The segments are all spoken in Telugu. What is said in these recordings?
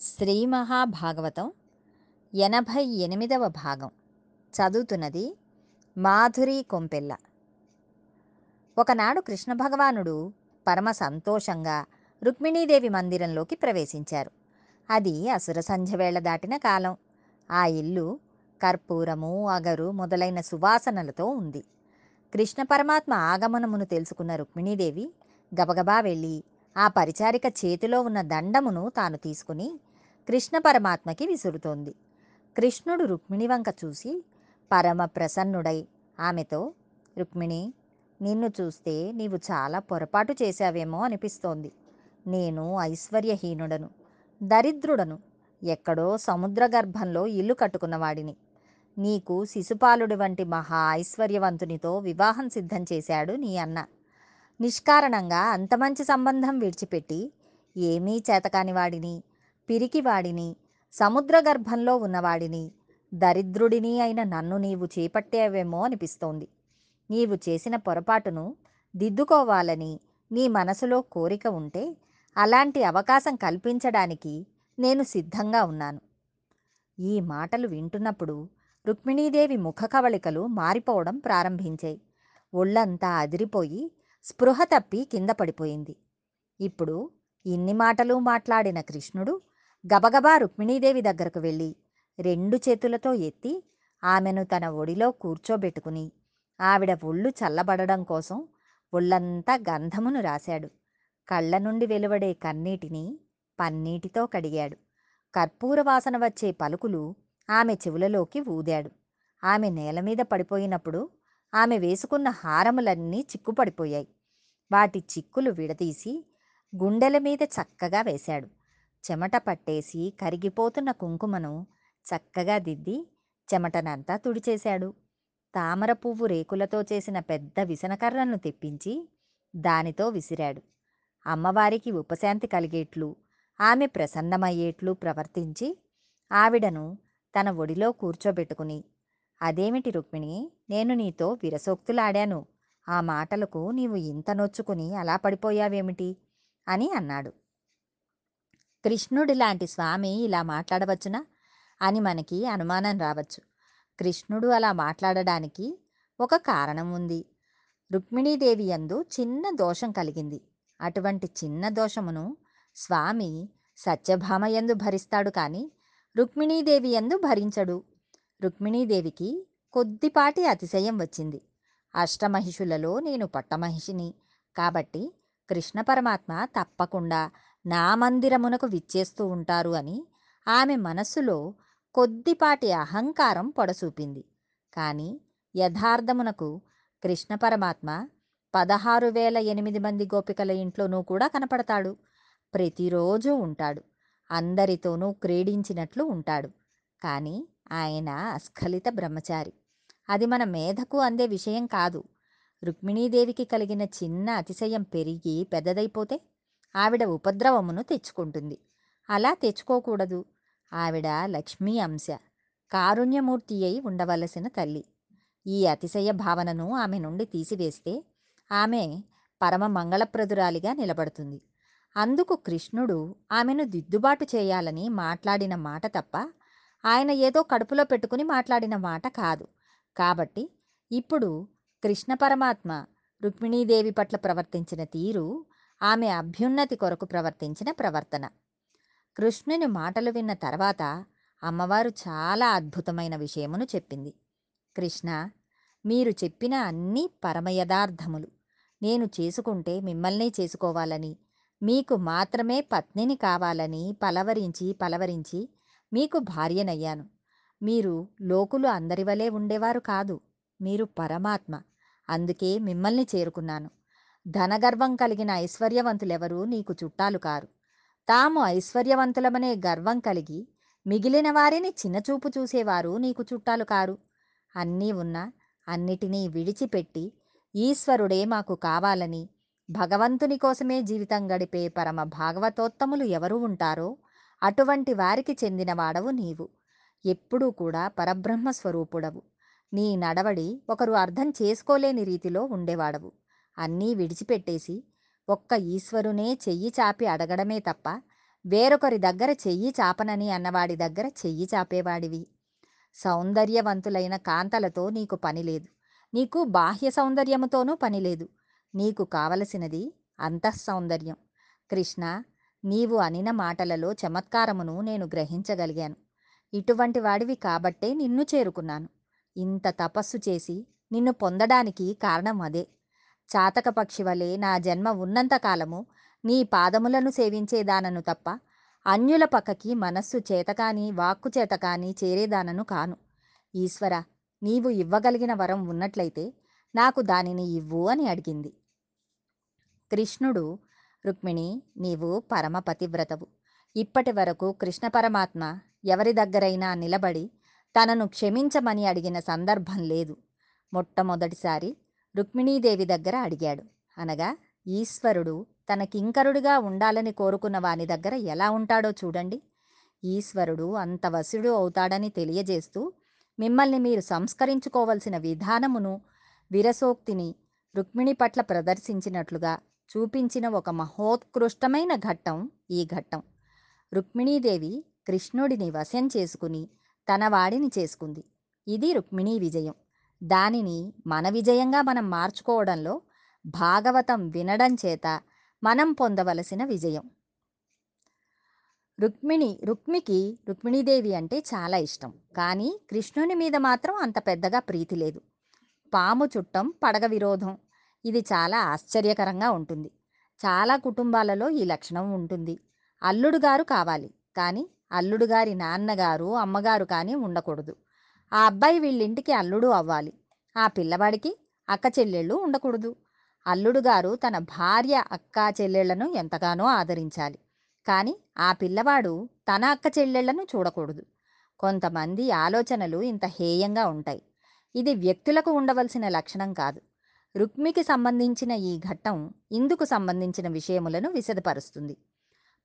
శ్రీ మహాభాగవతం ఎనభై ఎనిమిదవ భాగం. చదువుతున్నది మాధురి కొంపెల్ల. ఒకనాడు కృష్ణ భగవానుడు పరమ సంతోషంగా రుక్మిణీదేవి మందిరంలోకి ప్రవేశించారు. అది అసుర సంధ్యవేళ దాటిన కాలం. ఆ ఇల్లు కర్పూరము అగరు మొదలైన సువాసనలతో ఉంది. కృష్ణ పరమాత్మ ఆగమనమును తెలుసుకున్న రుక్మిణీదేవి గబగబా వెళ్ళి ఆ పరిచారిక చేతిలో ఉన్న దండమును తాను తీసుకుని కృష్ణ పరమాత్మకి విసురుతోంది. కృష్ణుడు రుక్మిణి వంక చూసి పరమ ప్రసన్నుడై ఆమెతో రుక్మిణి నిన్ను చూస్తే నీవు చాలా పొరపాటు చేశావేమో అనిపిస్తోంది. నేను ఐశ్వర్యహీనుడను దరిద్రుడను ఎక్కడో సముద్ర గర్భంలో ఇల్లు కట్టుకున్నవాడిని. నీకు శిశుపాలుడి వంటి మహా ఐశ్వర్యవంతునితో వివాహం సిద్ధం చేశాడు నీ అన్న. నిష్కారణంగా అంత మంచి సంబంధం విడిచిపెట్టి ఏమీ చేతకాని వాడిని పిరికివాడిని సముద్ర గర్భంలో ఉన్నవాడిని దరిద్రుడిని అయిన నన్ను నీవు చేపట్టేవేమో అనిపిస్తోంది. నీవు చేసిన పొరపాటును దిద్దుకోవాలని నీ మనసులో కోరిక ఉంటే అలాంటి అవకాశం కల్పించడానికి నేను సిద్ధంగా ఉన్నాను. ఈ మాటలు వింటున్నప్పుడు రుక్మిణీదేవి ముఖ కవళికలు మారిపోవడం ప్రారంభించాయి. ఒళ్ళంతా అదిరిపోయి స్పృహ తప్పి కింద పడిపోయింది. ఇప్పుడు ఇన్ని మాటలు మాట్లాడిన కృష్ణుడు గబగబా రుక్మిణీదేవి దగ్గరకు వెళ్ళి రెండు చేతులతో ఎత్తి ఆమెను తన ఒడిలో కూర్చోబెట్టుకుని ఆవిడ ఒళ్ళు చల్లబడడం కోసం ఒళ్ళంతా గంధమును రాశాడు. కళ్ళ నుండి వెలువడే కన్నీటిని పన్నీటితో కడిగాడు. కర్పూర వాసన వచ్చే పలుకులు ఆమె చెవులలోకి ఊదాడు. ఆమె నేల మీద పడిపోయినప్పుడు ఆమె వేసుకున్న హారములన్నీ చిక్కుపడిపోయాయి. వాటి చిక్కులు విడదీసి గుండెల మీద చక్కగా వేశాడు. చెమట పట్టేసి కరిగిపోతున్న కుంకుమను చక్కగా దిద్ది చెమటనంతా తుడిచేశాడు. తామర పువ్వు రేకులతో చేసిన పెద్ద విసనకర్రను తెప్పించి దానితో విసిరాడు. అమ్మవారికి ఉపశాంతి కలిగేట్లు ఆమె ప్రసన్నమయ్యేట్లు ప్రవర్తించి ఆవిడను తన ఒడిలో కూర్చోబెట్టుకుని అదేమిటి రుక్మిణి నేను నీతో విరసోక్తులాడాను. ఆ మాటలకు నీవు ఇంత నొచ్చుకుని అలా పడిపోయావేమిటి? అని అన్నాడు. కృష్ణుడి లాంటి స్వామి ఇలా మాట్లాడవచ్చునా? అని మనకి అనుమానం రావచ్చు. కృష్ణుడు అలా మాట్లాడడానికి ఒక కారణం ఉంది. రుక్మిణీదేవి యందు చిన్న దోషం కలిగింది. అటువంటి చిన్న దోషమును స్వామి సత్యభామయందు భరిస్తాడు కానీ రుక్మిణీదేవి యందు భరించడు. రుక్మిణీదేవికి కొద్దిపాటి అతిశయం వచ్చింది. అష్టమహిషులలో నేను పట్టమహిషిని. కాబట్టి కృష్ణ పరమాత్మ తప్పకుండా నా మందిరమునకు విచ్చేస్తూ ఉంటారు అని ఆమె మనస్సులో కొద్దిపాటి అహంకారం పొడసూపింది. కానీ యథార్థమునకు కృష్ణ పరమాత్మ పదహారు వేల ఎనిమిది మంది గోపికల ఇంట్లోనూ కూడా కనపడతాడు. ప్రతిరోజు ఉంటాడు. అందరితోనూ క్రీడించినట్లు ఉంటాడు. కానీ ఆయన అస్ఖలిత బ్రహ్మచారి. అది మన మేధకు అందే విషయం కాదు. రుక్మిణీదేవికి కలిగిన చిన్న అతిశయం పెరిగి పెద్దదైపోతే ఆవిడ ఉపద్రవమును తెచ్చుకుంటుంది. అలా తెచ్చుకోకూడదు. ఆవిడ లక్ష్మీ అంశ కారుణ్యమూర్తి అయి ఉండవలసిన తల్లి. ఈ అతిశయ భావనను ఆమె నుండి తీసివేస్తే ఆమె పరమ మంగళప్రదురాలిగా నిలబడుతుంది. అందుకు కృష్ణుడు ఆమెను దిద్దుబాటు చేయాలని మాట్లాడిన మాట తప్ప ఆయన ఏదో కడుపులో పెట్టుకుని మాట్లాడిన మాట కాదు. కాబట్టి ఇప్పుడు కృష్ణ పరమాత్మ రుక్మిణీదేవి పట్ల ప్రవర్తించిన తీరు ఆమె అభ్యున్నతి కొరకు ప్రవర్తించిన ప్రవర్తన. కృష్ణుని మాటలు విన్న తర్వాత అమ్మవారు చాలా అద్భుతమైన విషయమును చెప్పింది. కృష్ణ మీరు చెప్పిన అన్నీ పరమయథార్థములు నేను చేసుకుంటే మిమ్మల్ని చేసుకోవాలని మీకు మాత్రమే పత్నిని కావాలని పలవరించి పలవరించి మీకు భార్యనయ్యాను. మీరు లోకులు అందరి వలె ఉండేవారు కాదు. మీరు పరమాత్మ. అందుకే మిమ్మల్ని చేరుకున్నాను. ధనగర్వం కలిగిన ఐశ్వర్యవంతులెవరూ నీకు చుట్టాలు కారు. తాము ఐశ్వర్యవంతులమనే గర్వం కలిగి మిగిలిన వారిని చిన్నచూపు చూసేవారు నీకు చుట్టాలు కారు. అన్నీ ఉన్నా అన్నిటినీ విడిచిపెట్టి ఈశ్వరుడే మాకు కావాలని భగవంతుని కోసమే జీవితం గడిపే పరమ భాగవతోత్తములు ఎవరు ఉంటారో అటువంటి వారికి చెందినవాడవు నీవు. ఎప్పుడూ కూడా పరబ్రహ్మ స్వరూపుడవు. నీ నడవడి ఒకరు అర్థం చేసుకోలేని రీతిలో ఉండేవాడవు. అన్నీ విడిచిపెట్టేసి ఒక్క ఈశ్వరునే చెయ్యి చాపి అడగడమే తప్ప వేరొకరి దగ్గర చెయ్యి చాపనని అన్నవాడి దగ్గర చెయ్యి చాపేవాడివి. సౌందర్యవంతులైన కాంతలతో నీకు పని లేదు. నీకు బాహ్య సౌందర్యముతోనూ పని లేదు. నీకు కావలసినది అంతఃసౌందర్యం. కృష్ణ నీవు అనిన మాటలలో చమత్కారమును నేను గ్రహించగలిగాను. ఇటువంటి వాడివి కాబట్టే నిన్ను చేరుకున్నాను. ఇంత తపస్సు చేసి నిన్ను పొందడానికి కారణం అదే. చాతక పక్షి వలె నా జన్మ ఉన్నంతకాలము నీ పాదములను సేవించేదానను తప్ప అన్యుల పక్కకి మనస్సు చేతకాని వాక్కు చేతకాని చేరేదానను కాను. ఈశ్వర నీవు ఇవ్వగలిగిన వరం ఉన్నట్లయితే నాకు దానిని ఇవ్వు అని అడిగింది. కృష్ణుడు రుక్మిణి నీవు పరమ పతివ్రతవు. ఇప్పటి వరకు కృష్ణ పరమాత్మ ఎవరి దగ్గరైనా నిలబడి తనను క్షమించమని అడిగిన సందర్భం లేదు. మొట్టమొదటిసారి రుక్మిణీదేవి దగ్గర అడిగాడు. అనగా ఈశ్వరుడు తన కింకరుడిగా ఉండాలని కోరుకున్న వాని దగ్గర ఎలా ఉంటాడో చూడండి. ఈశ్వరుడు అంత వశుడు అవుతాడని తెలియజేస్తూ మిమ్మల్ని మీరు సంస్కరించుకోవలసిన విధానమును విరసోక్తిని రుక్మిణి పట్ల ప్రదర్శించినట్లుగా చూపించిన ఒక మహోత్కృష్టమైన ఘట్టం ఈ ఘట్టం. రుక్మిణీదేవి కృష్ణుడిని వశం చేసుకుని తన వాడిని చేసుకుంది. ఇది రుక్మిణీ విజయం. దానిని మన విజయంగా మనం మార్చుకోవడంలో భాగవతం వినడం చేత మనం పొందవలసిన విజయం. రుక్మిణి రుక్మికి రుక్మిణీదేవి అంటే చాలా ఇష్టం. కానీ కృష్ణుని మీద మాత్రం అంత పెద్దగా ప్రీతి లేదు. పాము చుట్టం పడగ విరోధం. ఇది చాలా ఆశ్చర్యకరంగా ఉంటుంది. చాలా కుటుంబాలలో ఈ లక్షణం ఉంటుంది. అల్లుడు గారు కావాలి. కానీ అల్లుడు గారి నాన్నగారు అమ్మగారు కానీ ఉండకూడదు. ఆ అబ్బాయి వీళ్ళింటికి అల్లుడు అవ్వాలి. ఆ పిల్లవాడికి అక్క చెల్లెళ్ళు ఉండకూడదు. అల్లుడు గారు తన భార్య అక్క చెల్లెళ్ళను ఎంతగానో ఆదరించాలి. కానీ ఆ పిల్లవాడు తన అక్క చెల్లెళ్ళను చూడకూడదు. కొంతమంది ఆలోచనలు ఇంత హేయంగా ఉంటాయి. ఇది వ్యక్తులకు ఉండవలసిన లక్షణం కాదు. రుక్మికి సంబంధించిన ఈ ఘట్టం ఇందుకు సంబంధించిన విషయములను విశదపరుస్తుంది.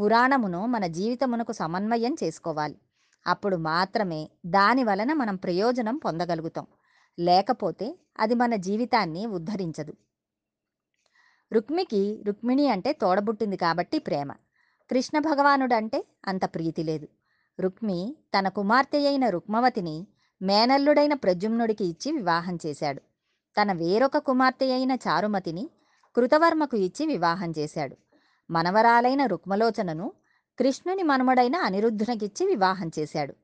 పురాణమును మన జీవితమునకు సమన్వయం చేసుకోవాలి. అప్పుడు మాత్రమే దాని వలన మనం ప్రయోజనం పొందగలుగుతాం. లేకపోతే అది మన జీవితాన్ని ఉద్ధరించదు. రుక్మికి రుక్మిణి అంటే తోడబుట్టింది కాబట్టి ప్రేమ. కృష్ణ భగవానుడంటే అంత ప్రీతి లేదు. రుక్మి తన కుమార్తె అయిన రుక్మవతిని మేనల్లుడైన ప్రజుమ్నుడికి ఇచ్చి వివాహం చేశాడు. తన వేరొక కుమార్తె అయిన చారుమతిని కృతవర్మకు ఇచ్చి వివాహం చేశాడు. మనవరాలైన రుక్మలోచనను కృష్ణుని మనుమడైన అనిరుద్ధునికిచ్చి వివాహం చేశాడు.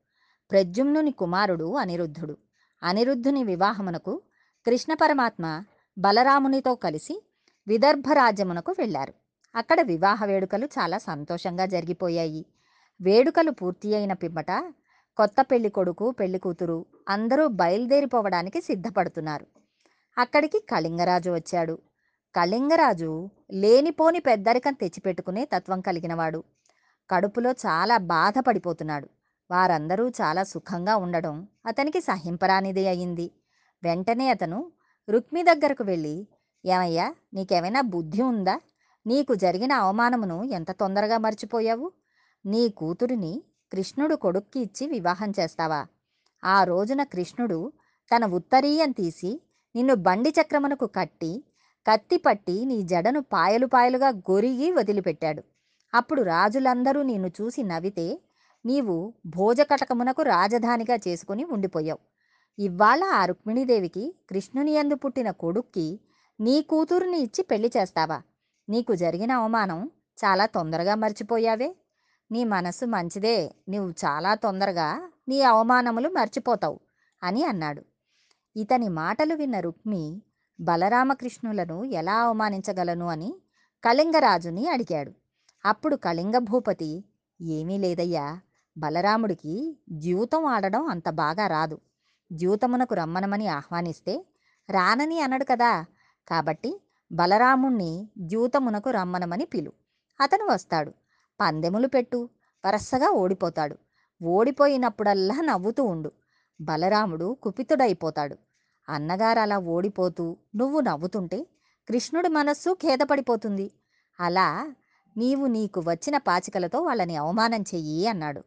ప్రద్యుమ్నుని కుమారుడు అనిరుద్ధుడు. అనిరుద్ధుని వివాహమునకు కృష్ణ పరమాత్మ బలరామునితో కలిసి విదర్భ రాజ్యమునకు వెళ్ళారు. అక్కడ వివాహ వేడుకలు చాలా సంతోషంగా జరిగిపోయాయి. వేడుకలు పూర్తి అయిన పిమ్మట కొత్త పెళ్ళి కొడుకు పెళ్ళి కూతురు అందరూ బయలుదేరిపోవడానికి సిద్ధపడుతున్నారు. అక్కడికి కళింగరాజు వచ్చాడు. కళింగరాజు లేనిపోని పెద్దరికం తెచ్చిపెట్టుకునే తత్వం కలిగినవాడు. కడుపులో చాలా బాధపడిపోతున్నాడు. వారందరూ చాలా సుఖంగా ఉండడం అతనికి సహింపరానిదే అయింది. వెంటనే అతను రుక్మి దగ్గరకు వెళ్ళి ఏమయ్యా నీకేమైనా బుద్ధి ఉందా? నీకు జరిగిన అవమానమును ఎంత తొందరగా మర్చిపోయావు? నీ కూతురిని కృష్ణుడు కొడుక్కి ఇచ్చి వివాహం చేస్తావా? ఆ రోజున కృష్ణుడు తన ఉత్తరీయం తీసి నిన్ను బండి చక్రమునకు కట్టి కత్తి పట్టి నీ జడను పాయలు పాయలుగా గొరిగి వదిలిపెట్టాడు. అప్పుడు రాజులందరూ నిన్ను చూసి నవ్వితే నీవు భోజకటకమునకు రాజధానిగా చేసుకుని ఉండిపోయావు. ఇవాళ ఆ రుక్మిణీదేవికి కృష్ణుని యందు పుట్టిన కొడుక్కి నీ కూతురుని ఇచ్చి పెళ్ళి చేస్తావా? నీకు జరిగిన అవమానం చాలా తొందరగా మర్చిపోయావే? నీ మనసు మంచిదే నువ్వు చాలా తొందరగా నీ అవమానములు మర్చిపోతావు అని అన్నాడు. ఇతని మాటలు విన్న రుక్మి బలరామకృష్ణులను ఎలా అవమానించగలను అని కళింగరాజుని అడిగాడు. అప్పుడు కళింగ భూపతి ఏమీ లేదయ్యా బలరాముడికి ద్యూతం ఆడడం అంత బాగా రాదు. ద్యూతమునకు రమ్మనమని ఆహ్వానిస్తే రానని అనడు కదా. కాబట్టి బలరాముణ్ణి ద్యూతమునకు రమ్మనమని పిలు. అతను వస్తాడు. పందెములు పెట్టు. వరసగా ఓడిపోతాడు. ఓడిపోయినప్పుడల్లా నవ్వుతూ ఉండు. బలరాముడు కుపితుడైపోతాడు. అన్నగారు అలా ఓడిపోతూ నువ్వు నవ్వుతుంటే కృష్ణుడి మనస్సు ఖేదపడిపోతుంది. అలా నీవు నీకు వచ్చిన పాచికలతో వాళ్ళని అవమానం చెయ్యి అన్నాడు.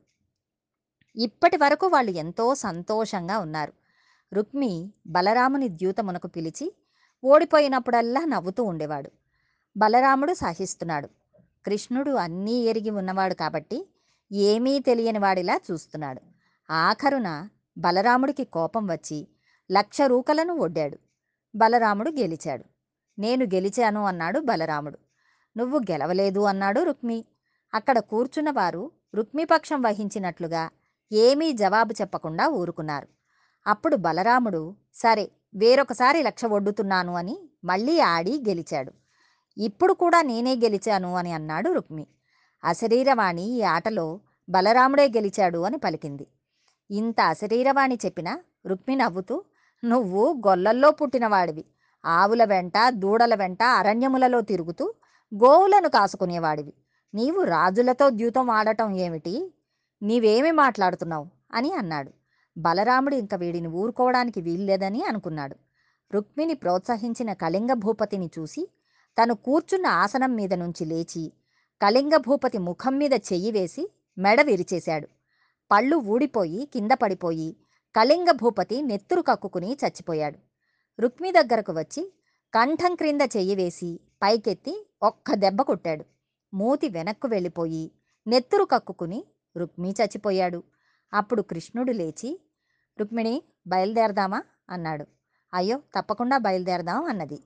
ఇప్పటి వరకు వాళ్ళు ఎంతో సంతోషంగా ఉన్నారు. రుక్మి బలరాముని ద్యూతమునకు పిలిచి ఓడిపోయినప్పుడల్లా నవ్వుతూ ఉండేవాడు. బలరాముడు సహిస్తున్నాడు. కృష్ణుడు అన్నీ ఎరిగి ఉన్నవాడు కాబట్టి ఏమీ తెలియని వాడిలా చూస్తున్నాడు. ఆఖరున బలరాముడికి కోపం వచ్చి లక్ష రూకలను ఒడ్డాడు. బలరాముడు గెలిచాడు. నేను గెలిచాను అన్నాడు బలరాముడు. నువ్వు గెలవలేదు అన్నాడు రుక్మి. అక్కడ కూర్చున్న వారు రుక్మిపక్షం వహించినట్లుగా ఏమీ జవాబు చెప్పకుండా ఊరుకున్నారు. అప్పుడు బలరాముడు సరే వేరొకసారి లక్ష ఒడ్డుతున్నాను అని మళ్ళీ ఆడి గెలిచాడు. ఇప్పుడు కూడా నేనే గెలిచాను అని అన్నాడు రుక్మి. అశరీరవాణి ఈ ఆటలో బలరాముడే గెలిచాడు అని పలికింది. ఇంత అశరీరవాణి చెప్పిన రుక్మి నవ్వుతూ నువ్వు గొల్లల్లో పుట్టినవాడివి. ఆవుల వెంట దూడల వెంట అరణ్యములలో తిరుగుతూ గోవులను కాసుకునేవాడివి. నీవు రాజులతో ద్యూతం ఆడటం ఏమిటి? నీవేమి మాట్లాడుతున్నావు? అని అన్నాడు. బలరాముడు ఇంక వీడిని ఊరుకోవడానికి వీల్లేదని అనుకున్నాడు. రుక్మిణి ప్రోత్సహించిన కళింగ భూపతిని చూసి తను కూర్చున్న ఆసనం మీద నుంచి లేచి కళింగ భూపతి ముఖం మీద చెయ్యి వేసి మెడ విరిచేశాడు. పళ్ళు ఊడిపోయి కింద పడిపోయి కళింగ భూపతి నెత్తురు కక్కుకుని చచ్చిపోయాడు. రుక్మి దగ్గరకు వచ్చి కంఠం క్రింద చెయ్యి వేసి పైకెత్తి ఒక్క దెబ్బ కొట్టాడు. మూతి వెనక్కు వెళ్ళిపోయి నెత్తురు కక్కుకుని రుక్మి చచ్చిపోయాడు. అప్పుడు కృష్ణుడు లేచి రుక్మిణి బయలుదేరదామా? అన్నాడు. అయ్యో తప్పకుండా బయలుదేరదాం అన్నది.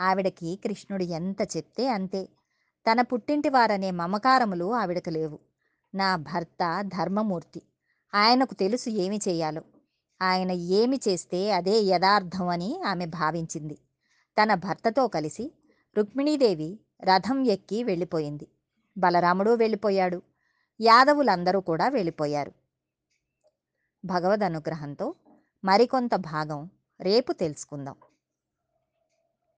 ఆవిడకి కృష్ణుడు ఎంత చెప్తే అంతే. తన పుట్టింటి వారనే మమకారములు ఆవిడకు లేవు. నా భర్త ధర్మమూర్తి. ఆయనకు తెలుసు ఏమి చేయాలో. ఆయన ఏమి చేస్తే అదే యథార్థం అని ఆమె భావించింది. తన భర్తతో కలిసి రుక్మిణీదేవి రథం ఎక్కి వెళ్ళిపోయింది. బలరాముడు వెళ్ళిపోయాడు. యాదవులందరూ కూడా వెళ్ళిపోయారు. భగవద్ అనుగ్రహంతో మరికొంత భాగం రేపు తెలుసుకుందాం.